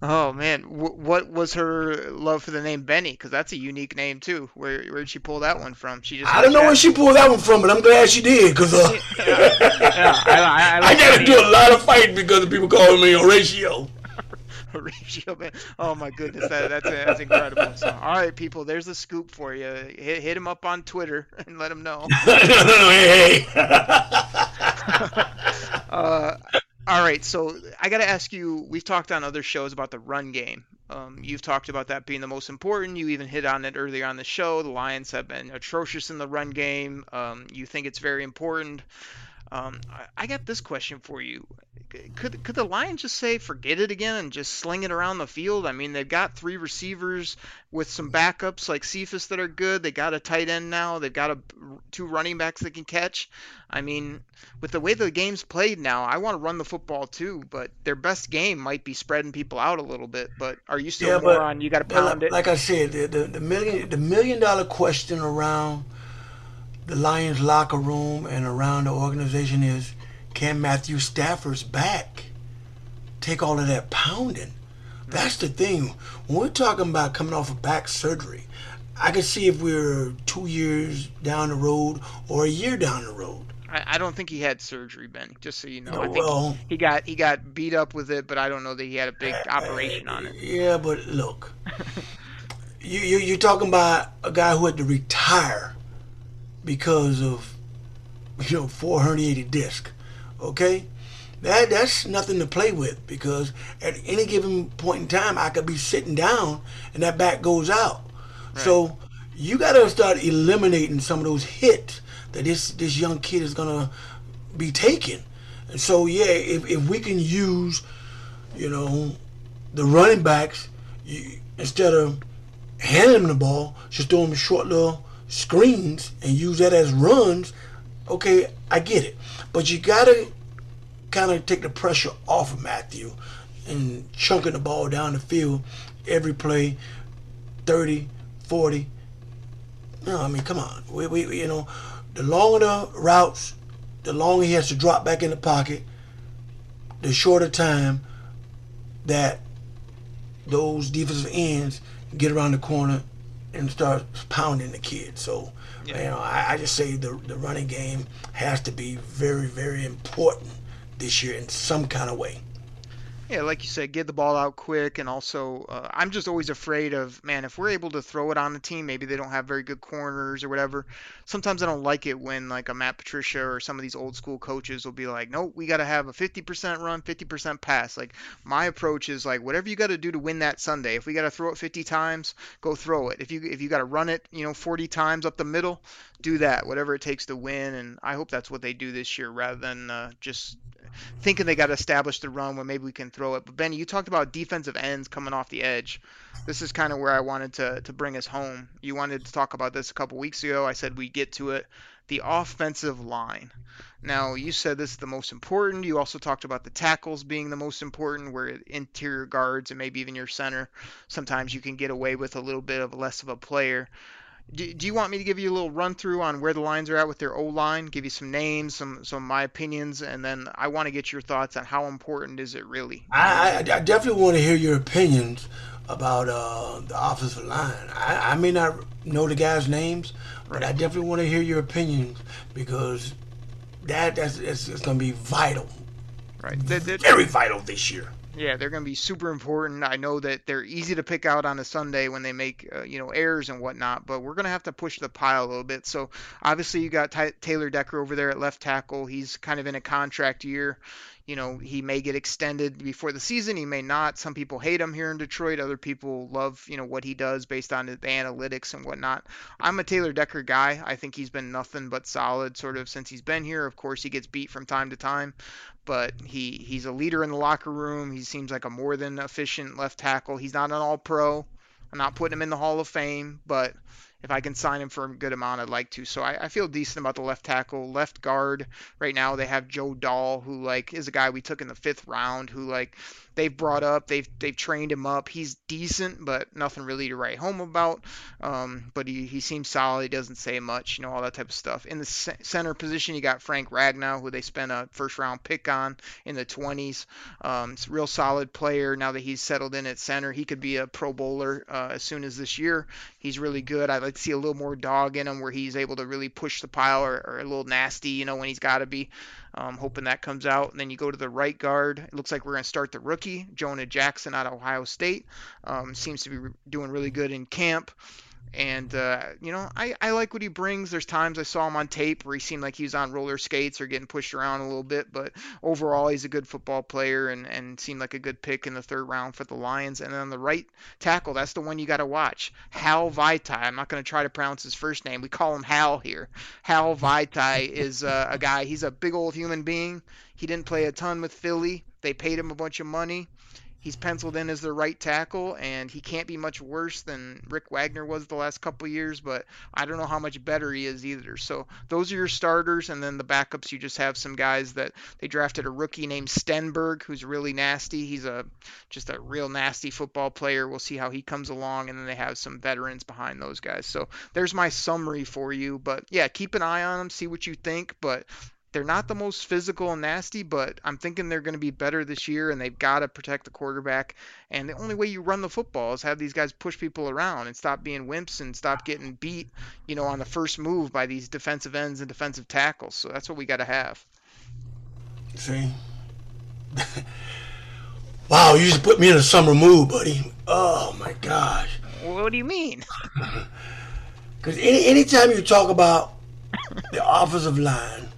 Oh man, w- what was her love for the name Bennie? Because that's a unique name too. Where where did she pull that one from? She just I don't know where she pulled that one from, but I'm glad she did because uh, yeah, I, I, I, I got to do a lot of fighting because of people calling me Horatio. Horatio Ben. Oh my goodness, that, that's that's incredible. So, all right, people, there's a scoop for you. Hit, hit him up on Twitter and let him know. no, no, no, hey, hey. Uh, all right, so I got to ask you. We've talked on other shows about the run game. Um, you've talked about that being the most important. You even hit on it earlier on the show. The Lions have been atrocious in the run game. Um, you think it's very important. Um, I, I got this question for you. Could could the Lions just say forget it again and just sling it around the field? I mean, they've got three receivers with some backups like Cephas that are good. They got a tight end now. They've got a, two running backs that can catch. I mean, with the way the game's played now, I want to run the football too, but their best game might be spreading people out a little bit. But are you still Yeah, more but- on you got to pound like, it? like I said, the, the, the million the million dollar question around the Lions locker room and around the organization is, can Matthew Stafford's back take all of that pounding? That's the thing. When we're talking about coming off of back surgery, I can see if we're two years down the road or a year down the road. I, I don't think he had surgery, Ben. Just so you know, No, I think well- he got he got beat up with it, but I don't know that he had a big uh, operation on it. Yeah, but look, you, you you're talking about a guy who had to retire because of you know herniated disc. Okay, that that's nothing to play with because at any given point in time I could be sitting down and that back goes out. So you got to start eliminating some of those hits that this this young kid is gonna be taking. And so yeah, if if we can use you know, the running backs, you, instead of handing them the ball, just throw them a short little screens and use that as runs. Okay, I get it. But you got to kind of take the pressure off of Matthew and chunking the ball down the field every play 30, 40. No, I mean, come on. We, we, you know, the longer the routes, the longer he has to drop back in the pocket, the shorter time that those defensive ends get around the corner and start pounding the kid. So, yeah. you know, I, I just say the the running game has to be very, very important this year in some kind of way. Yeah, like you said, get the ball out quick, and also uh, I'm just always afraid of man if we're able to throw it on the team, maybe they don't have very good corners or whatever. Sometimes I don't like it when like a Matt Patricia or some of these old school coaches will be like, no, we got to have a 50% run, 50% pass. Like my approach is like whatever you got to do to win that Sunday. If we got to throw it 50 times, go throw it. If you if you got to run it, you know, 40 times up the middle, do that. Whatever it takes to win, and I hope that's what they do this year rather than uh, just thinking they got to establish the run when maybe we can throw it. But Bennie, you talked about defensive ends coming off the edge. This is kind of where I wanted to to bring us home. You wanted to talk about this a couple weeks ago. I said we'd get to it. The offensive line. Now, you said this is the most important. You also talked about the tackles being the most important, where interior guards and maybe even your center, sometimes you can get away with a little bit of less of a player. Do, do you want me to give you a little run through on where the lines are at with their O line? Give you some names, some some my opinions, and then I want to get your thoughts on how important is it really. I, I, I definitely want to hear your opinions about uh, the offensive line. I, I may not know the guys' names, but I definitely want to hear your opinions because that that's, that's, that's going to be vital. Right, they're, they're, very vital this year. Yeah, they're going to be super important. I know that they're easy to pick out on a Sunday when they make uh, you know errors and whatnot, but we're going to have to push the pile a little bit. So obviously you got Ty- Taylor Decker over there at left tackle. He's kind of in a contract year you know, he may get extended before the season. He may not. Some people hate him here in Detroit. Other people love, you know, what he does based on the analytics and whatnot. I'm a Taylor Decker guy. I think he's been nothing but solid sort of since he's been here. Of course, he gets beat from time to time, but he he's a leader in the locker room. He seems like a more than efficient left tackle. He's not an all pro. I'm not putting him in the Hall of Fame, but if I can sign him for a good amount, I'd like to. So I, I, feel decent about the left tackle, left guard. Right now they have Joe Dahl, who like is a guy we took in the fifth round, who like they've brought up, they've they've trained him up. He's decent, but nothing really to write home about. Um, but he, he seems solid. He doesn't say much, you know, all that type of stuff. In the center position, you got Frank Ragnow, who they spent a first round pick on in the 20s. Um, it's a real solid player. Now that he's settled in at center, he could be a Pro Bowler uh, as soon as this year. He's really good. I'd like to see a little more dog in him, where he's able to really push the pile, or, or a little nasty, you know, when he's got to be. Um, hoping that comes out. And then you go to the right guard. It looks like we're going to start the rookie, Jonah Jackson out of Ohio State. Um, seems to be doing really good in camp. And, uh, you know, I, I like what he brings. There's times I saw him on tape where he seemed like he was on roller skates or getting pushed around a little bit, but overall, he's a good football player and, and seemed like a good pick in the third round for the Lions. And then the right tackle, that's the one you got to watch. Hal Vaitai. I'm not going to try to pronounce his first name. We call him Hal here. Hal Vaitai is uh, a guy, he's a big old human being. He didn't play a ton with Philly. They paid him a bunch of money. He's penciled in as the right tackle, and he can't be much worse than Rick Wagner was the last couple years, but I don't know how much better he is either. So those are your starters, and then the backups, you just have some guys that they drafted a rookie named Stenberg, who's really nasty. He's a just a real nasty football player. We'll see how he comes along, and then they have some veterans behind those guys. So there's my summary for you. But yeah, keep an eye on them, see what you think. But they're not the most physical and nasty, but I'm thinking they're going to be better this year, and they've got to protect the quarterback. And the only way you run the football is have these guys push people around and stop being wimps and stop getting beat, you know, on the first move by these defensive ends and defensive tackles. So that's what we got to have. See. wow, you just put me in a summer mood, buddy. Oh my gosh. What do you mean? Because any anytime you talk about the offensive line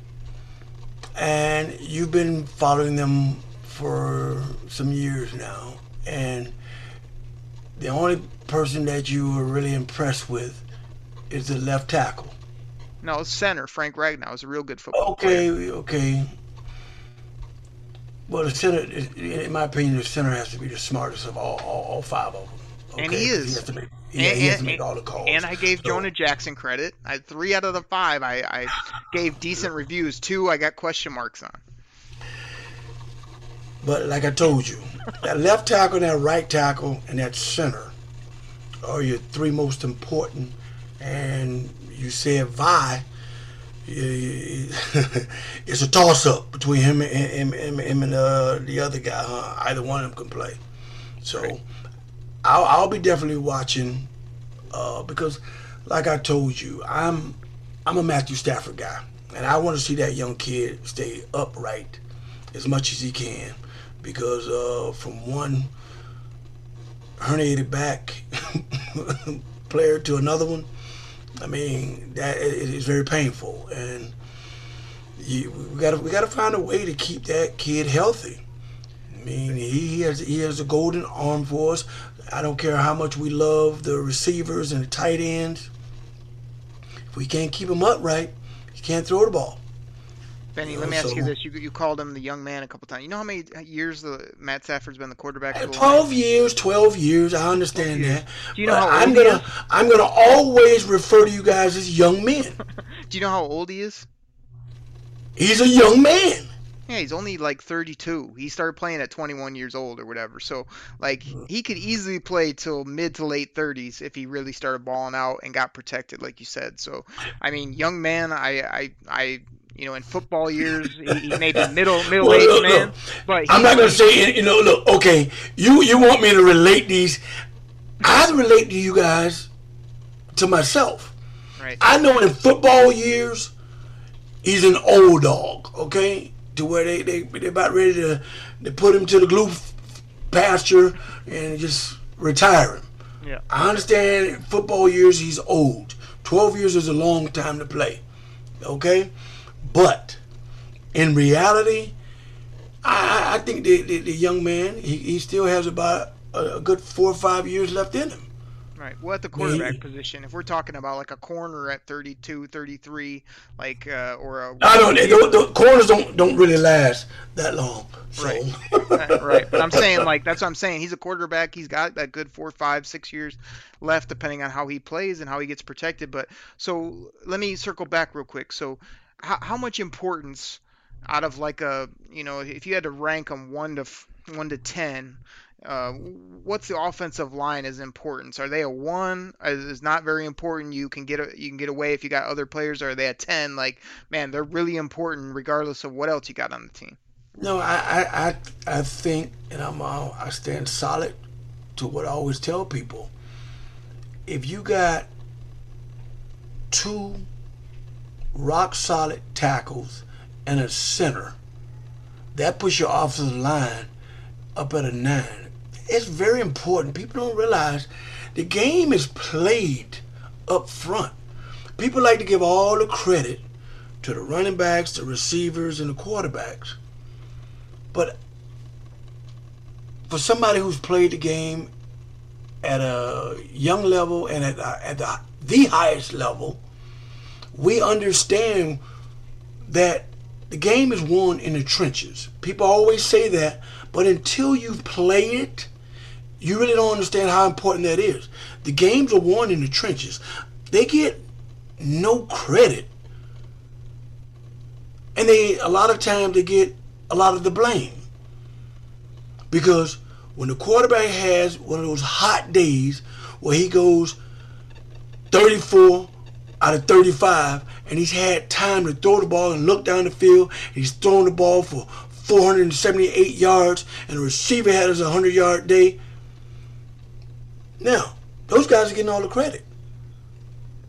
and you've been following them for some years now, and the only person that you were really impressed with is the left tackle. No, center. Frank Ragnow is a real good football okay, player. Okay, okay. Well, the center, in my opinion, the center has to be the smartest of all, all, all five of them. Okay? And he is. He has to yeah, and, he has to make all the calls. And I gave so, Jonah Jackson credit. I, three out of the five, I, I gave decent reviews. Two, I got question marks on. But like I told you, that left tackle, that right tackle, and that center are your three most important. And you said Vi, it's a toss up between him and him, him, him and uh, the other guy. Huh? Either one of them can play. So. Right. I'll, I'll be definitely watching uh, because, like I told you, I'm I'm a Matthew Stafford guy, and I want to see that young kid stay upright as much as he can, because uh, from one herniated back player to another one, I mean that is very painful, and you, we got to we got to find a way to keep that kid healthy. I mean, he has he has a golden arm for us. I don't care how much we love the receivers and the tight ends. If we can't keep him upright, you can't throw the ball. Bennie, let me ask you this: you you called him the young man a couple times. You know how many years the Matt Stafford's been the quarterback? Uh, the twelve Lions? years, twelve years. I understand that. Do you know how old I'm gonna? I'm gonna always refer to you guys as young men. Do you know how old he is? He's a young man. Yeah, he's only like 32. He started playing at 21 years old or whatever. So, like, he could easily play till mid to late 30s if he really started balling out and got protected, like you said. So, I mean, young man, I, I, I you know, in football years, he, he may be middle middle Well, aged man, look. but I'm not gonna say you know. Look, okay, you you want me to relate these? I relate to you guys to myself. Right. I know in football years, he's an old dog. Okay, to where they they they about ready to to put him to the glue pasture and just retire him. Yeah. I understand football years he's old. Twelve years is a long time to play. Okay, but in reality, I, I think the, the, the young man he, he still has about a, a good four or five years left in him. Right. Well, at the quarterback position, if we're talking about like a corner at 32, 33, like, uh, or a. I don't. The, the corners don't don't really last that long. So. Right. Uh, right. But I'm saying like that's what I'm saying. He's a quarterback. He's got that good four, five, six years left, depending on how he plays and how he gets protected. But so let me circle back real quick. So how, how much importance out of like a you know if you had to rank them one to one to ten. Uh, what's the offensive line as importance? Are they a one? Is is not very important. You can get a, you can get away if you got other players. Or are they a ten? Like man, they're really important regardless of what else you got on the team. No, I, I, I, I think, and I'm, uh, I stand solid to what I always tell people. If you got two rock solid tackles and a center, that puts your offensive line up at a nine. It's very important. People don't realize the game is played up front. People like to give all the credit to the running backs, the receivers, and the quarterbacks. But for somebody who's played the game at a young level and at, uh, at the, the highest level, we understand that the game is won in the trenches. People always say that, but until you've played it, you really don't understand how important that is. The games are won in the trenches. They get no credit. And they a lot of times they get a lot of the blame. Because when the quarterback has one of those hot days where he goes 34 out of 35 and he's had time to throw the ball and look down the field, he's thrown the ball for 478 yards and the receiver had his 100 yard day. Now, those guys are getting all the credit.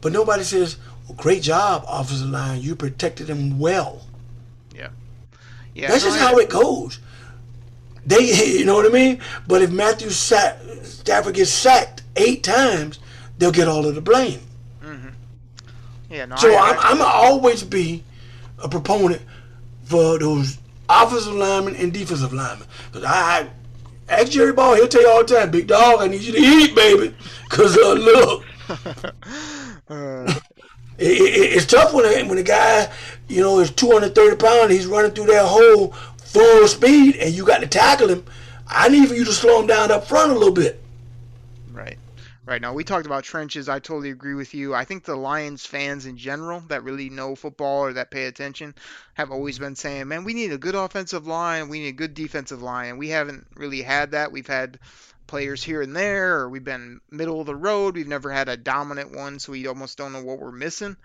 But nobody says, well, great job, offensive line. You protected him well. Yeah. Yeah. That's just how it goes. They, you know what I mean? But if Matthew Sa- Stafford gets sacked eight times, they'll get all of the blame. Yeah. No. So I, gonna always be a proponent for those offensive linemen and defensive linemen. Cause I, I ask Jerry Ball, he'll tell you all the time, big dog, I need you to eat, baby. Cause uh, look, Uh, it, it, it's tough when a, when a guy, you know, is 230 pounds, he's running through that hole full speed, and you got to tackle him. I need for you to slow him down up front a little bit. Right. Now, we talked about trenches. I totally agree with you. I think the Lions fans in general that really know football or that pay attention have always mm-hmm. been saying, man, we need a good offensive line. We need a good defensive line. And we haven't really had that. We've had players here and there, or we've been middle of the road. We've never had a dominant one, so we almost don't know what we're missing.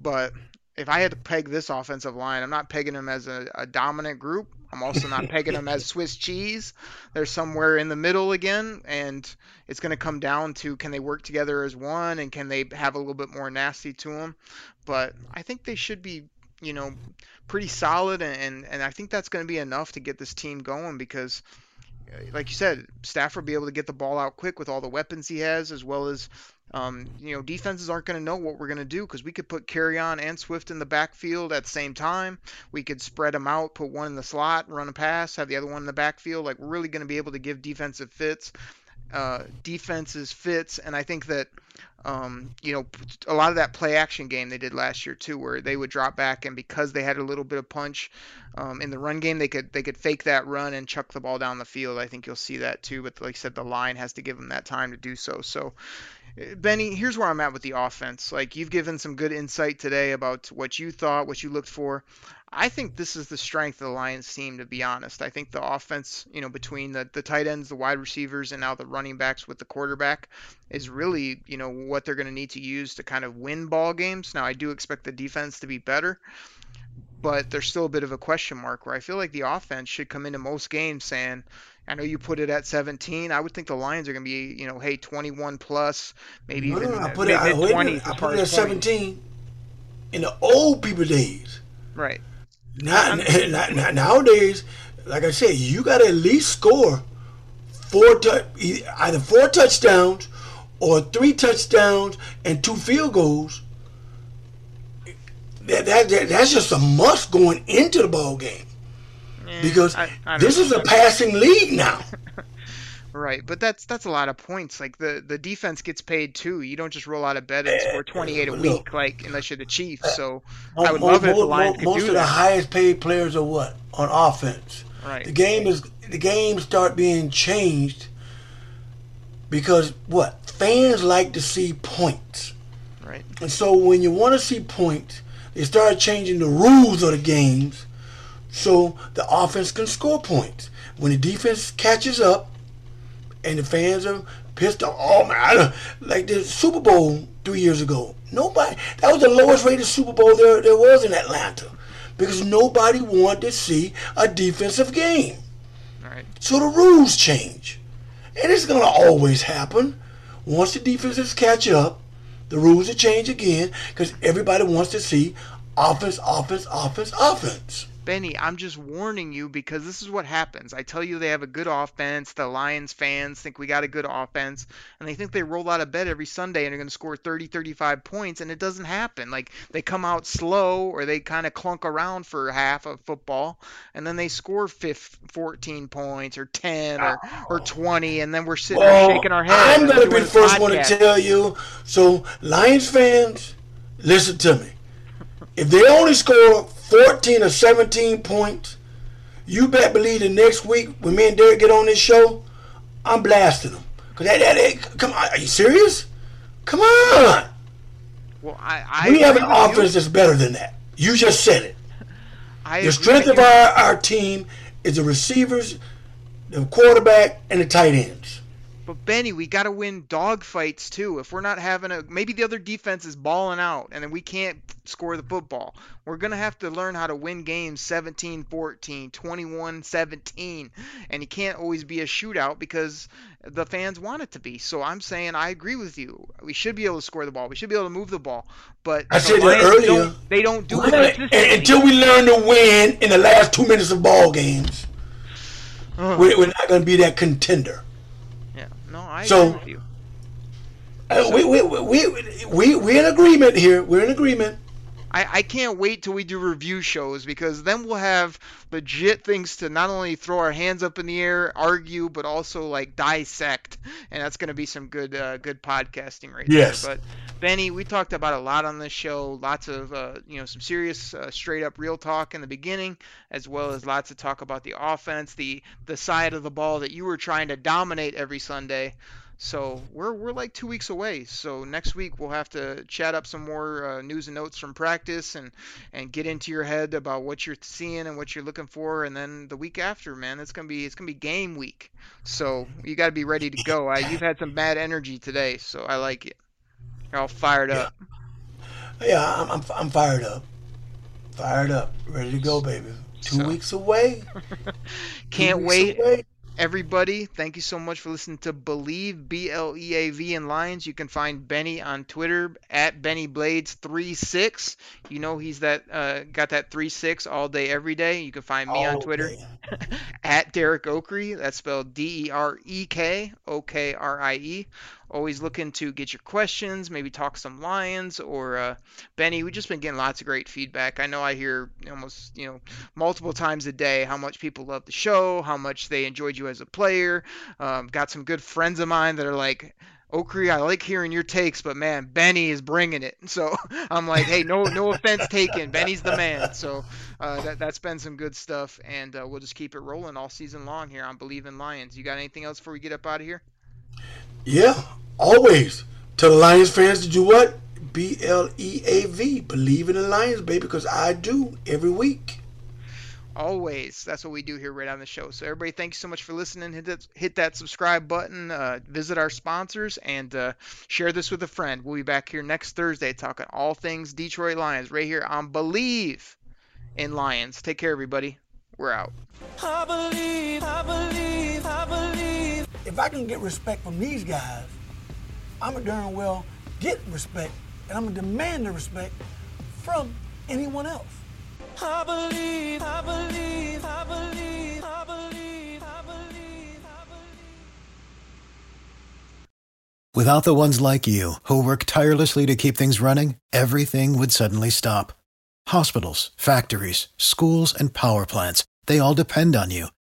But if I had to peg this offensive line, I'm not pegging them as a, a dominant group. I'm also not pegging them as Swiss cheese. They're somewhere in the middle again, and it's going to come down to can they work together as one and can they have a little bit more nasty to them. But I think they should be, you know, pretty solid, and and I think that's going to be enough to get this team going because like you said, Stafford be able to get the ball out quick with all the weapons he has, as well as um, you know, defenses aren't going to know what we're going to do because we could put Kerryon and Swift in the backfield at the same time. We could spread them out, put one in the slot, run a pass, have the other one in the backfield. Like we're really going to be able to give defensive fits, uh, defenses fits, and I think that um, you know, a lot of that play action game they did last year too, where they would drop back and because they had a little bit of punch um, in the run game, they could they could fake that run and chuck the ball down the field. I think you'll see that too. But like I said, the line has to give them that time to do so. So Bennie, here's where I'm at with the offense. Like you've given some good insight today about what you thought, what you looked for. I think this is the strength of the Lions team, to be honest. I think the offense, you know, between the, the tight ends, the wide receivers, and now the running backs with the quarterback is mm-hmm. really, you know, what they're going to need to use to kind of win ball games. Now, I do expect the defense to be better, but there's still a bit of a question mark where I feel like the offense should come into most games saying, I know you put it at 17. I would think the Lions are going to be, you know, hey, 21 plus, maybe no, even no, I put it, mid 20s. I put it at 17 in the old people days. Right. Not, nowadays, like I said, you got to at least score four tu- either four touchdowns or three touchdowns and two field goals. That, that, that that's just a must going into the ball game because I, I this is a passing league now. Right, but that's that's a lot of points. Like the the defense gets paid too. You don't just roll out of bed and score 28 a week, like unless you're the Chiefs. So I would love it if the Lions could Most of the highest paid players are what on offense. Right. The game is the game start being changed because what fans like to see points. Right. And so when you want to see points, they start changing the rules of the games so the offense can score points. When the defense catches up and the fans are pissed off, oh man, like the Super Bowl three years ago, nobody, that was the lowest rated Super Bowl there, there was in Atlanta because nobody wanted to see a defensive game. Right. So the rules change. And it's going to always happen. Once the defenses catch up, the rules will change again because everybody wants to see offense, offense, offense, offense. Bennie, I'm just warning you because this is what happens. I tell you they have a good offense. The Lions fans think we got a good offense, and they think they roll out of bed every Sunday and are going to score 30, 35 points, and it doesn't happen. Like they come out slow or they kind of clunk around for half of football, and then they score 15, 14 points or 10 or, or 20, and then we're sitting well, there shaking our heads. I'm going to be the first podcast. one to tell you. So, Lions fans, listen to me. If they only score 14 or 17 points, you bet believe the next week when me and Derek get on this show, I'm blasting them. Cause that, that, that come on, are you serious? Come on. Well, I, I we have an offense you. that's better than that. You just said it. I the strength of our, our team is the receivers, the quarterback, and the tight ends. But Bennie, we got to win dog fights too. If we're not having a maybe the other defense is balling out and then we can't score the football. We're going to have to learn how to win games 17-14, 21-17 and it can't always be a shootout because the fans want it to be. So I'm saying I agree with you. We should be able to score the ball. We should be able to move the ball. But I said that earlier. Don't, they don't do it until we learn to win in the last 2 minutes of ball games. We're, we're not going to be that contender. I so, agree with you. Uh, we, we, we, we, we're in agreement here. We're in agreement. I, I can't wait till we do review shows because then we'll have legit things to not only throw our hands up in the air, argue, but also like dissect, and that's going to be some good uh, good podcasting right yes. there. But Bennie, we talked about a lot on this show, lots of uh, you know some serious uh, straight up real talk in the beginning, as well as lots of talk about the offense, the the side of the ball that you were trying to dominate every Sunday. So we're we're like two weeks away. So next week we'll have to chat up some more uh, news and notes from practice and and get into your head about what you're seeing and what you're looking for. And then the week after, man, it's gonna be it's gonna be game week. So you got to be ready to go. I, you've had some bad energy today, so I like it. You're all fired up. Yeah, yeah I'm, I'm I'm fired up. Fired up, ready to go, baby. Two So- weeks away. Can't Two wait. away. Everybody, thank you so much for listening to Bleav B L E A V in Lions. You can find Bennie on Twitter at Bennie Blades 36. You know he's that uh, got that 36 all day every day. You can find me on Twitter at Derek Okrie. That's spelled D E R E K O K R I E. Always looking to get your questions, maybe talk some Lions or uh, Bennie. We've just been getting lots of great feedback. I know I hear almost you know multiple times a day how much people love the show, how much they enjoyed you as a player. Um, got some good friends of mine that are like. Okrie, I like hearing your takes, but man, Bennie is bringing it. So I'm like, hey, no, no offense taken. Bennie's the man. So uh, that that's been some good stuff, and uh, we'll just keep it rolling all season long here on Bleav in Lions. You got anything else before we get up out of here? Yeah, always. Tell the Lions fans to do what? B L E A V. Believe in the Lions, baby, because I do every week. Always. That's what we do here right on the show. So everybody, thank you so much for listening. Hit that, hit that subscribe button. Uh, visit our sponsors and uh, share this with a friend. We'll be back here next Thursday talking all things Detroit Lions right here on Bleav in Lions. Take care, everybody. We're out. I believe, I believe, I believe. If I can get respect from these guys, I'm a darn well get respect, and I'm gonna demand the respect from anyone else. I believe, I believe, I believe, I believe, I believe, I believe. Without the ones like you, who work tirelessly to keep things running, everything would suddenly stop. Hospitals, factories, schools, and power plants, they all depend on you.